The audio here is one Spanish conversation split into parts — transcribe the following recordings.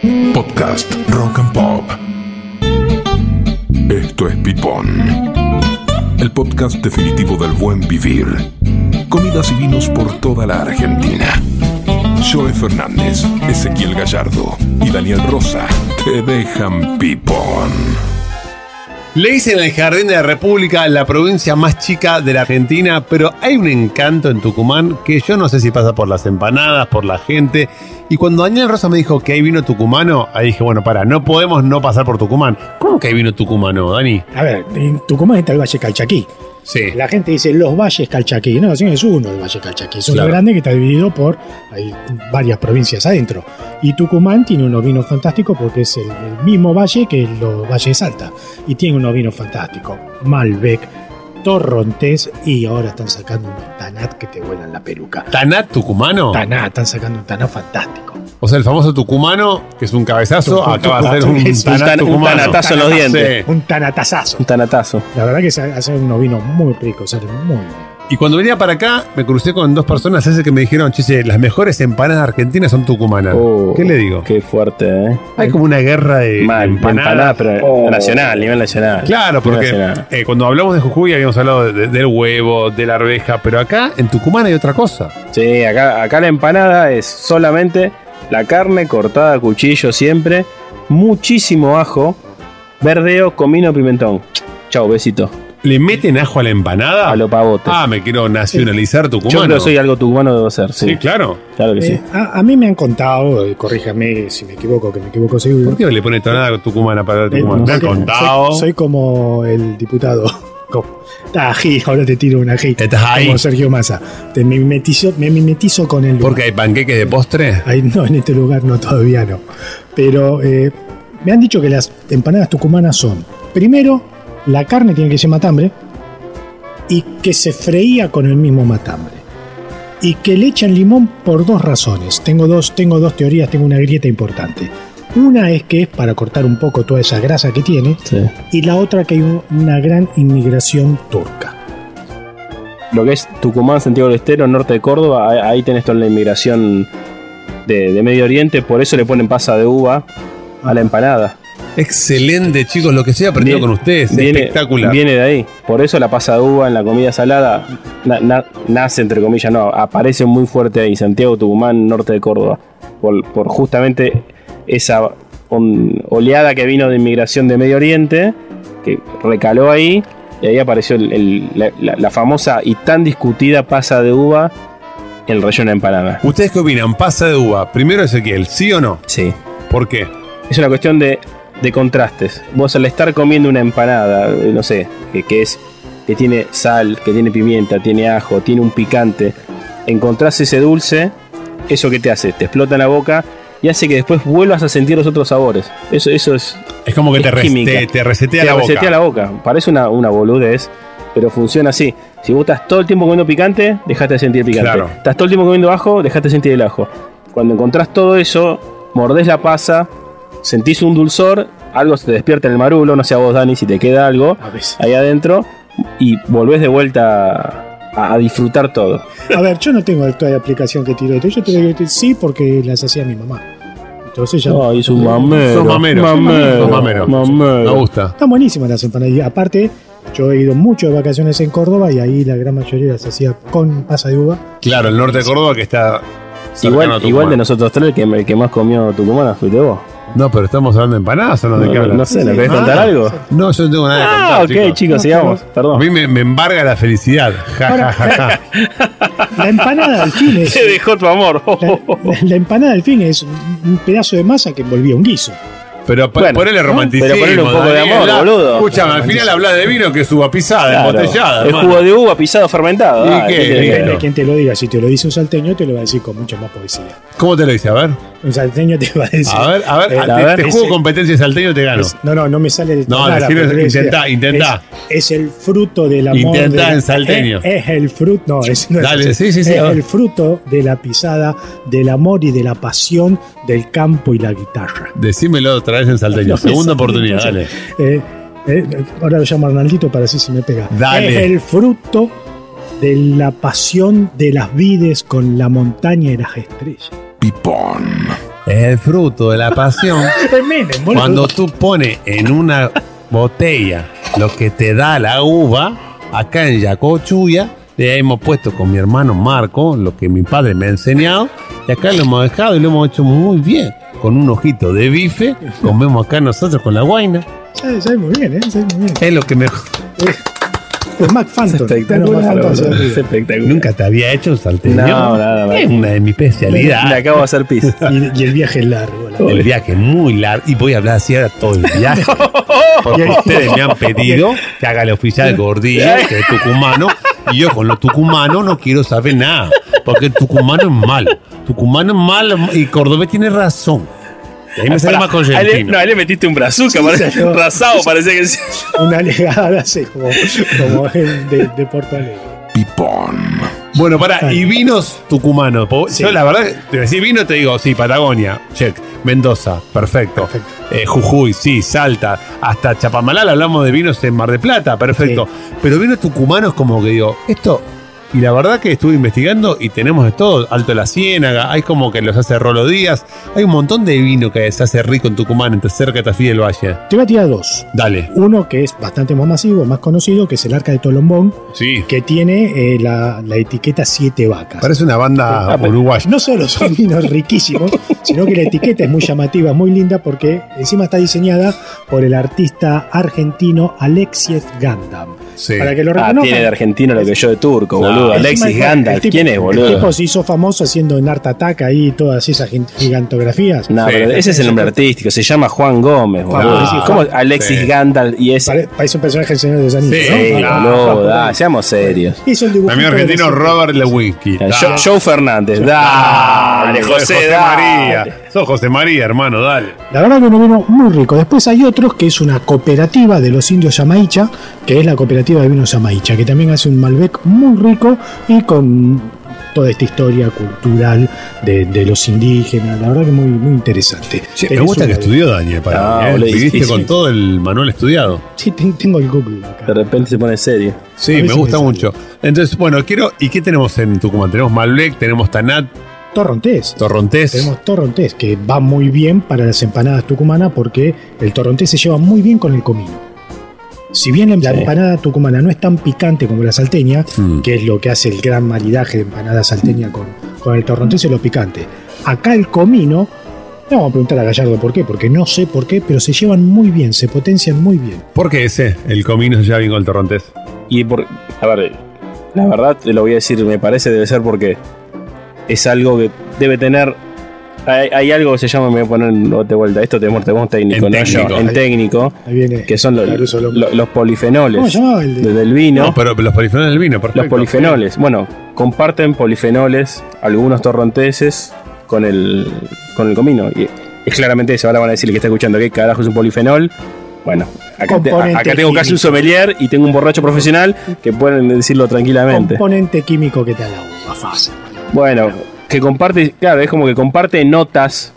Podcast Rock and Pop. Esto es Pipón. El podcast definitivo del buen vivir. Comidas y vinos por toda la Argentina. Joe Fernández, Ezequiel Gallardo y Daniel Rosa te dejan pipón. Le dicen el Jardín de la República la provincia más chica de la Argentina, pero hay un encanto en Tucumán que yo no sé si pasa por las empanadas, por la gente. Y cuando Daniel Rosa me dijo que hay vino tucumano, ahí dije, bueno, para, no podemos no pasar por Tucumán. ¿Cómo que hay vino tucumano, Dani? A ver, en Tucumán está el Valle Calchaquí. Sí. La gente dice los valles Calchaquí. No, sí, es uno el Valle Calchaquí. Es uno Claro. grande que está dividido por hay varias provincias adentro. Y Tucumán tiene unos vinos fantásticos porque es el, el mismo valle que los valles de Salta. Y tiene unos vinos fantásticos. Malbec, Torrontés y ahora están sacando unos Tanat que te vuelan la peluca. ¿Tanat tucumano? Tanat, están sacando un Tanat fantástico. O sea, el famoso tucumano, que es un cabezazo, Tucu- acaba de hacer un, un tan- tanatazo en los dientes. Sí. Un Tanatazazo. Un tanatazo. La verdad que se hacen unos vinos muy ricos, salen muy bien. Y cuando venía para acá, me crucé con dos personas ese que me dijeron, che, las mejores empanadas argentinas son tucumanas. Oh, ¿Qué le digo? Qué fuerte, ¿eh? Hay como una guerra de Mal, empanadas. empanada, pero Oh. nacional, nivel nacional. Claro, porque nacional. eh, cuando hablamos de Jujuy habíamos hablado de- del huevo, de la arveja, pero acá en Tucumán hay otra cosa. Sí, acá, acá la empanada es solamente la carne cortada a cuchillo siempre, muchísimo ajo, verdeo, comino, pimentón. Chau, besito. ¿Le meten ajo a la empanada? A lo pavote. Ah, me quiero nacionalizar tucumano. Yo creo que soy algo tucumano debo ser, sí. Sí, claro. Claro que sí. Eh, a, a mí me han contado, eh, corríjame si me equivoco, que me equivoco seguro. ¿Por qué le pone tonada tucumana para Eh, Tucumán? me han contado. Soy, soy como el diputado. Como- Ah, ají, ahora te tiro un ají. Estás ahí. Como Sergio Massa. Te me mimetizo, me mimetizo con el lugar. Porque hay panqueques de postre. Ahí no, en este lugar no, todavía no. Pero eh, me han dicho que las empanadas tucumanas son, primero, la carne tiene que ser matambre y que se freía con el mismo matambre. Y que le echan limón por dos razones. Tengo dos, tengo dos teorías, tengo una grieta importante. Una es que es para cortar un poco toda esa grasa que tiene Sí. y la otra que hay un- una gran inmigración turca. Lo que es Tucumán, Santiago del Estero, norte de Córdoba, ahí- tenés toda la inmigración de, de Medio Oriente, por eso le ponen pasa de uva a la empanada. Excelente, chicos, lo que se ha aprendido Viene- con ustedes. Viene, Espectacular. Viene de ahí. Por eso la pasa de uva en la comida salada na- na- nace, entre comillas, no, aparece muy fuerte ahí. Santiago, Tucumán, norte de Córdoba. Por, por justamente esa oleada que vino de inmigración de Medio Oriente, que recaló ahí, y ahí apareció el- el- la, famosa y tan discutida pasa de uva en el relleno de empanada. ¿Ustedes qué opinan? ¿Pasa de uva? Primero Ezequiel, ¿sí o no? Sí. ¿Por qué? Es una cuestión de, de contrastes. Vos al estar comiendo una empanada, eh, no sé, que, que es que tiene sal, que tiene pimienta, tiene ajo, tiene un picante, encontrás ese dulce, eso que te hace, te explota en la boca y hace que después vuelvas a sentir los otros sabores. Eso, eso es Es como que Es te, te- te resetea te la boca. resetea la boca. Parece una, una boludez, pero funciona así. Si vos estás todo el tiempo comiendo picante, dejaste de sentir picante. Claro. Estás todo el tiempo comiendo ajo, dejaste de sentir el ajo. Cuando encontrás todo eso, mordés la pasa, sentís un dulzor, algo se te despierta en el marulo, no sé a vos Dani si te queda algo ahí adentro, y volvés de vuelta a, a disfrutar todo. A ver, yo no tengo toda la aplicación que tiro esto. Yo te digo sí porque las hacía mi mamá. Entonces ya. Ay, es un mamero. Sos mamero. Mamero. Mamero. mamero. Me gusta. Están buenísimas las empanadas. Y aparte, yo he ido mucho de vacaciones en Córdoba y ahí la gran mayoría las hacía con pasa de uva. Claro, el norte de Córdoba que está. Igual, igual de nosotros tres, el que, el que más comió Tucumán fuiste vos. No, pero estamos hablando de empanadas o no, de No, qué no, hablas? no sé, ¿le querés Ah, contar algo? No, yo no tengo nada que Ah, contar. ok, chicos. chicos, sigamos. A Perdón. mí me, me embarga la felicidad. Ja, ja, ja, ja. La empanada al fin es. Se dejó tu amor. La, la- la empanada al fin es un pedazo de masa que envolvía un guiso. Pero Bueno, ponele ¿no? romanticismo. Pero ponele un poco de amor, boludo. Escúchame, al final habla de vino que es uva pisada, Claro, embotellada. Es hermano. jugo de uva pisado fermentado. ¿Y Ah, qué? ¿qué querés que Listo. Depende de quién te lo diga. Si te lo dice un salteño, te lo va a decir con mucha más poesía. ¿Cómo te lo dice? A ver. Un salteño te va a decir. A ver, a ver, Eh, te, a ver. te juego Ese- competencia de salteño te gano. Es- no, no, no me sale el No, nada, intentá, intentá. Es, es el fruto del amor. Intentá de en salteño. Es, es el fruto. No, es, no Dale, así. sí, sí, sí, Es a el fruto de la pisada, del amor y de la pasión del campo y la guitarra. Decímelo otra vez en salteño. No, Segunda oportunidad, dale. Eh, eh, ahora lo llamo Arnaldito para ver si me pega. Dale. Es el fruto de la pasión de las vides con la montaña y las estrellas. Pipón. Es el fruto de la pasión. Cuando tú pones en una botella lo que te da la uva, acá en Yacochuya, le hemos puesto con mi hermano Marco lo que mi padre me ha enseñado, y acá lo hemos dejado y lo hemos hecho muy bien. Con un ojito de bife, comemos acá nosotros con la guaina. Sabe, sabe muy bien, ¿eh? Sabe muy bien. Es lo que mejor. Es Mac Phantom. Espectacular. Es espectacular. Nunca te había hecho un salteño. No, nada, nada. Es una de mis Le especialidades. acabo de hacer pis. Y, y el viaje es largo. la El viaje muy largo. Y voy a hablar así ahora todo el viaje. Porque ustedes me han pedido que haga el oficial Gordillo, que es tucumano. Y yo con lo tucumano no quiero saber nada. Porque el tucumano es malo. Tucumano es malo y Cordobés tiene razón. Y ahí me sale más correntino. no, ahí le metiste un brazuca, parece, salió. rasado, parecía que. Una legada así como, como el de, de Porto Alegre. Pipón. Bueno, pará, y vinos tucumanos. Sí. Yo la verdad, te decís vino, te digo, sí, Patagonia, check. Mendoza, perfecto. Perfecto. Eh, Jujuy, sí, Salta. Hasta Chapamalal hablamos de vinos en Mar de Plata, perfecto. Pero vinos tucumanos como que digo, esto... Y la verdad que estuve investigando y tenemos de todo. Alto la Ciénaga, hay como que los hace Rolo Díaz. Hay un montón de vino que se hace rico en Tucumán, entre cerca de Tafí del Valle. Te voy a tirar dos. Dale. Uno que es bastante más masivo, más conocido, que es el Arca de Tolombón, Sí. que tiene eh, la, la etiqueta Siete Vacas. Parece una banda Ah, uruguaya. No solo son vinos riquísimos, sino que la etiqueta es muy llamativa, muy linda, porque encima está diseñada por el artista argentino Alexis Gandam. Sí. Para que lo Ah, reconozcan. tiene de argentino lo que yo de turco, No, boludo. Alexis el- el Gandalf, tipo- ¿quién es, El boludo? tipo se hizo famoso haciendo en Art Attack ahí todas esas gigantografías. No, Sí. pero ese es el nombre artístico, se llama Juan Gómez, boludo. sí, ¿Cómo. Alexis Sí. Gandalf y ese? Pare- parece un personaje del Señor de los Anillos, Sí, ¿no? Claro. boludo, ah, seamos serios. Hizo el dibujito Amigo de argentino Robert Lewinsky. Joe, Fernández, dale, José, dale. María. Sos José María, hermano, dale. La verdad que un vino muy rico. Después hay otros que es una cooperativa de los indios Yamaicha, que es la cooperativa de vinos Yamaicha, que también hace un Malbec muy rico y con toda esta historia cultural de, de los indígenas. La verdad que muy, muy interesante. Me gusta que estudió Daniel para ¿eh? boludo, Viniste sí, sí. con todo el manual estudiado. Sí, ten- tengo el Google acá. De repente se pone serio. Sí, me gusta me mucho. Entonces, bueno, quiero. ¿Y qué tenemos en Tucumán? Tenemos Malbec, tenemos Tanat, Torrontés. Torrontés. Tenemos torrontés, que va muy bien para las empanadas tucumanas porque el torrontés se lleva muy bien con el comino. Si bien la Sí. empanada tucumana no es tan picante como la salteña, Mm. que es lo que hace el gran maridaje de empanada salteña con, con el torrontés es lo picante. Acá el comino, le vamos a preguntar a Gallardo por qué, porque no sé por qué, pero se llevan muy bien, se potencian muy bien. ¿Por qué ese? El comino se lleva bien con el Torrontés. Y por, a ver, la verdad te lo voy a decir, me parece debe ser porque es algo que debe tener. Hay, hay algo que se llama, me voy a poner de vuelta, esto tenemos, tenemos técnico, En ¿no? Yo, técnico. en técnico, Ahí viene. que son los, los, los polifenoles ¿Cómo se llamaba el de- de- del vino. No, pero los polifenoles del vino, perfecto. Los polifenoles, bueno, comparten polifenoles algunos torronteses con el, con el comino. Y es claramente eso. Ahora van a decir el que está escuchando, ¿qué carajo es un polifenol? Bueno, acá, te- Componente acá tengo casi un sommelier y tengo un borracho profesional que pueden decirlo tranquilamente. componente químico que te da la uva, fácil. Bueno, que comparte, claro, es como que comparte notas.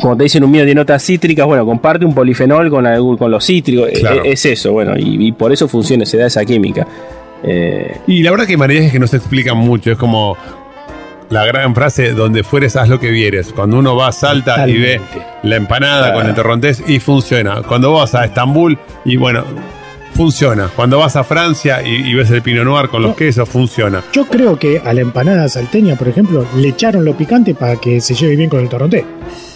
Como te dicen un vino de notas cítricas, bueno, comparte un polifenol con, algún- con los cítricos. Claro. Es, es eso, bueno, y, y por eso funciona, se da esa química. Eh, Y la verdad que hay maridajes que no se explican mucho. Es como la gran frase, donde fueres, haz lo que vieres. Cuando uno va a Salta y ve la empanada con el torrontés y funciona. Cuando vas a Estambul y bueno, funciona. Cuando vas a Francia y, y ves el Pinot Noir con los No. quesos, funciona. Yo creo que a la empanada salteña, por ejemplo, le echaron lo picante para que se lleve bien con el torrontés.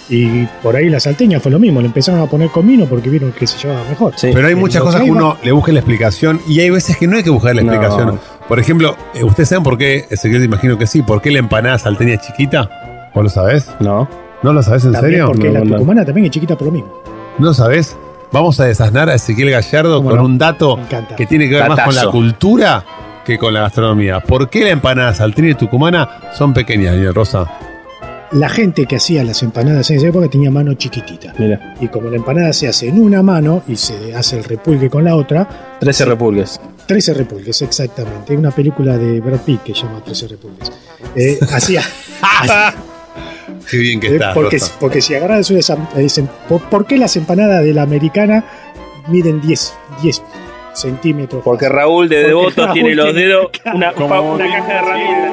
Y por ahí la salteña fue lo mismo, le empezaron a poner comino porque vieron que se llevaba mejor. sí. Pero hay muchas cosas que uno le busca la explicación y hay veces que no hay que buscar la No. explicación. Por ejemplo, eh, ¿ustedes saben por qué, Ezequiel, te imagino que sí, por qué la empanada salteña es chiquita? ¿Vos lo sabés? ¿No? ¿No lo sabés en También serio? porque No, la no. tucumana también es chiquita por lo mismo. ¿No lo sabés? Vamos a desasnar a Ezequiel Gallardo ¿Cómo con no? un dato que tiene que ver más con la cultura que con la gastronomía. ¿Por qué la empanada salteña y tucumana son pequeñas, Daniel Rosa? La gente que hacía las empanadas en esa época tenía mano chiquitita. Mira, Y como la empanada se hace en una mano y se hace el repulgue con la otra, 13 repulgues. 13 repulgues, exactamente. Hay una película de Brad Pitt que se llama 13 repulgues. Eh, hacía, Bien que eh, estás. Porque, porque si agarras eso, dicen ¿por qué las empanadas de la americana miden 10, 10 centímetros? Porque Raúl de Devoto tiene los dedos, una, una caja de herramientas.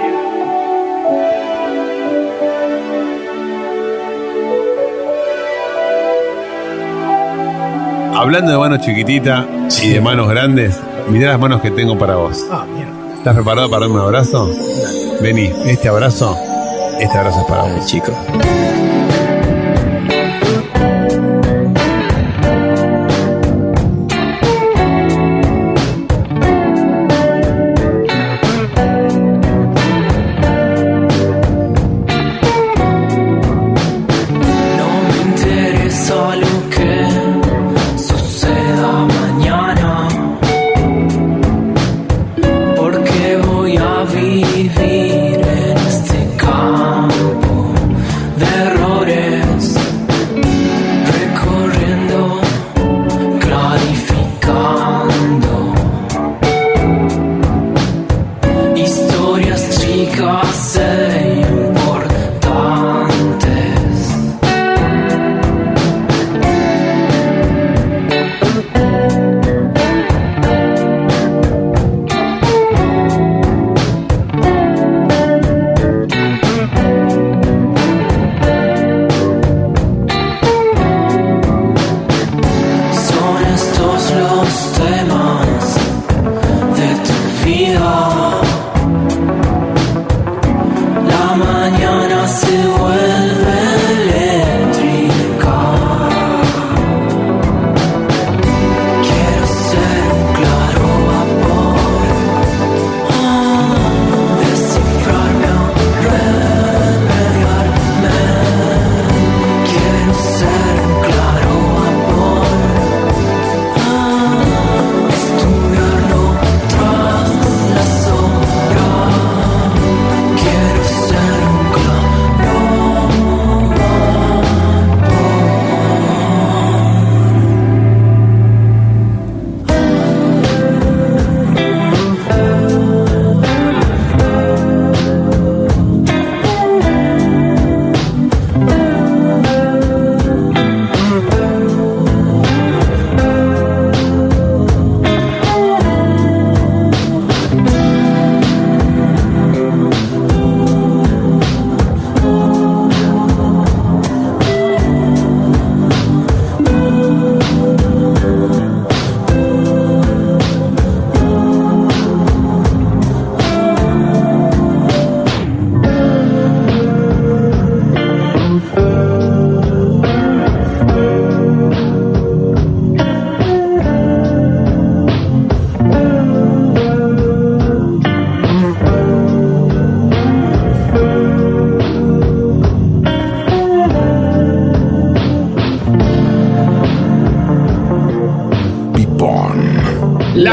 Hablando de manos chiquititas y de manos grandes, mirá las manos que tengo para vos. Ah, mierda. ¿Estás preparado para darme un abrazo? Vení, este abrazo este abrazo es para vos. chico.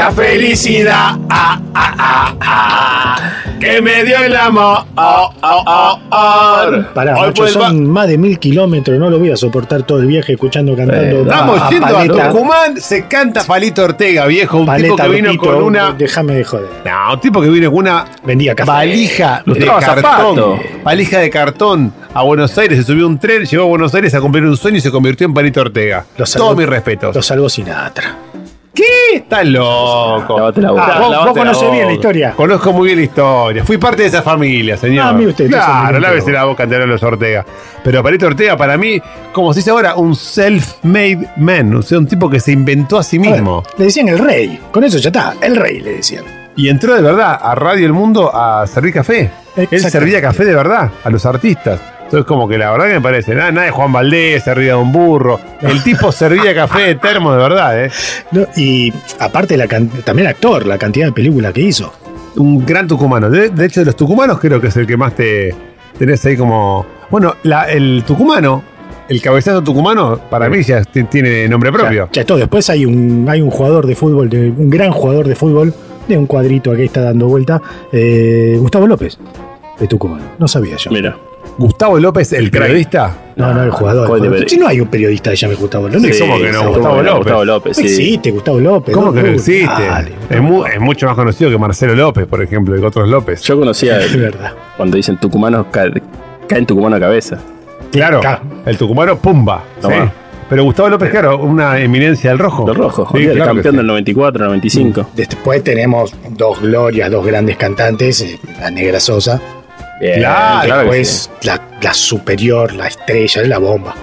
La felicidad ah, ah, ah, que me dio el amor. Oh, oh, oh. Pará, Hoy macho, va- son más de mil kilómetros, no lo voy a soportar todo el viaje escuchando cantando. Eh, a- a yendo a. Tucumán, se canta Palito Ortega, viejo. Un Paleta, tipo que vino Lupito, con una. Déjame de joder. No, un tipo que vino con una Vendía café. valija de cartón. Valija de cartón a Buenos Aires, se subió un tren, llegó a Buenos Aires a cumplir un sueño y se convirtió en Palito Ortega. Todos mis respetos. Lo salvó Sinatra. ¿Qué? Estás loco. Lavate la boca. Ah, vos, vos conocés bien la historia. Conozco muy bien la historia. Fui parte de esa familia, señor. Ah, mire usted, Claro, lávese la boca ante los Ortega. Pero Palito Ortega, para mí, como se dice ahora, un self-made man. O sea, un tipo que se inventó a sí A ver, mismo. le decían el rey. Con eso ya está. El rey le decían. Y entró de verdad a Radio El Mundo a servir café. Él servía café de verdad a los artistas. Entonces, como que la verdad que me parece, nada, nada de Juan Valdés, servía de un burro. El tipo servía café de termo de verdad, ¿eh? No, y aparte, la can- también actor, la cantidad de películas que hizo. Un gran tucumano. De, de hecho, de los tucumanos creo que es el que más te tenés ahí como. Bueno, la- el tucumano, el cabezazo tucumano, para mí ya tiene nombre propio. Ya, ya. Después hay un, hay un jugador de fútbol, de, un gran jugador de fútbol, de un cuadrito aquí está dando vuelta, eh, Gustavo López, de Tucumán. No sabía yo. Mira. Gustavo López, el periodista. No, no, el jugador. el ¿cuál jugador. debe- Si no hay un periodista que se llame Gustavo López. Sí, ¿cómo que no? ¿cómo Gustavo? López. Gustavo López, No sí. existe Gustavo López. ¿Cómo que no existe? dale, es, mu- es mucho más conocido que Marcelo López, por ejemplo, y que otros López. Yo conocía Es verdad. cuando dicen tucumanos, ca- caen tucumano a cabeza. Claro, el tucumano Pumba. Sí. Pero Gustavo López, claro, una eminencia del rojo. Los rojos, Sí, el claro campeón sí. del 94, 95. Después tenemos dos glorias, dos grandes cantantes, eh, la Negra Sosa, Bien, Claro, claro después la, la superior, la estrella, la bomba.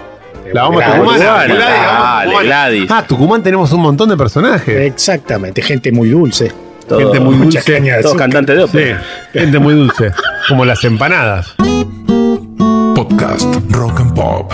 La vamos a Gladys. Tucumán. Dale, Gladys. Ah, Tucumán tenemos un montón de personajes. Exactamente, gente muy dulce. Todo- Gente muy dulce. caña Todos cantantes de Sí, ópera. gente muy dulce. Como las empanadas. Podcast Rock and Pop.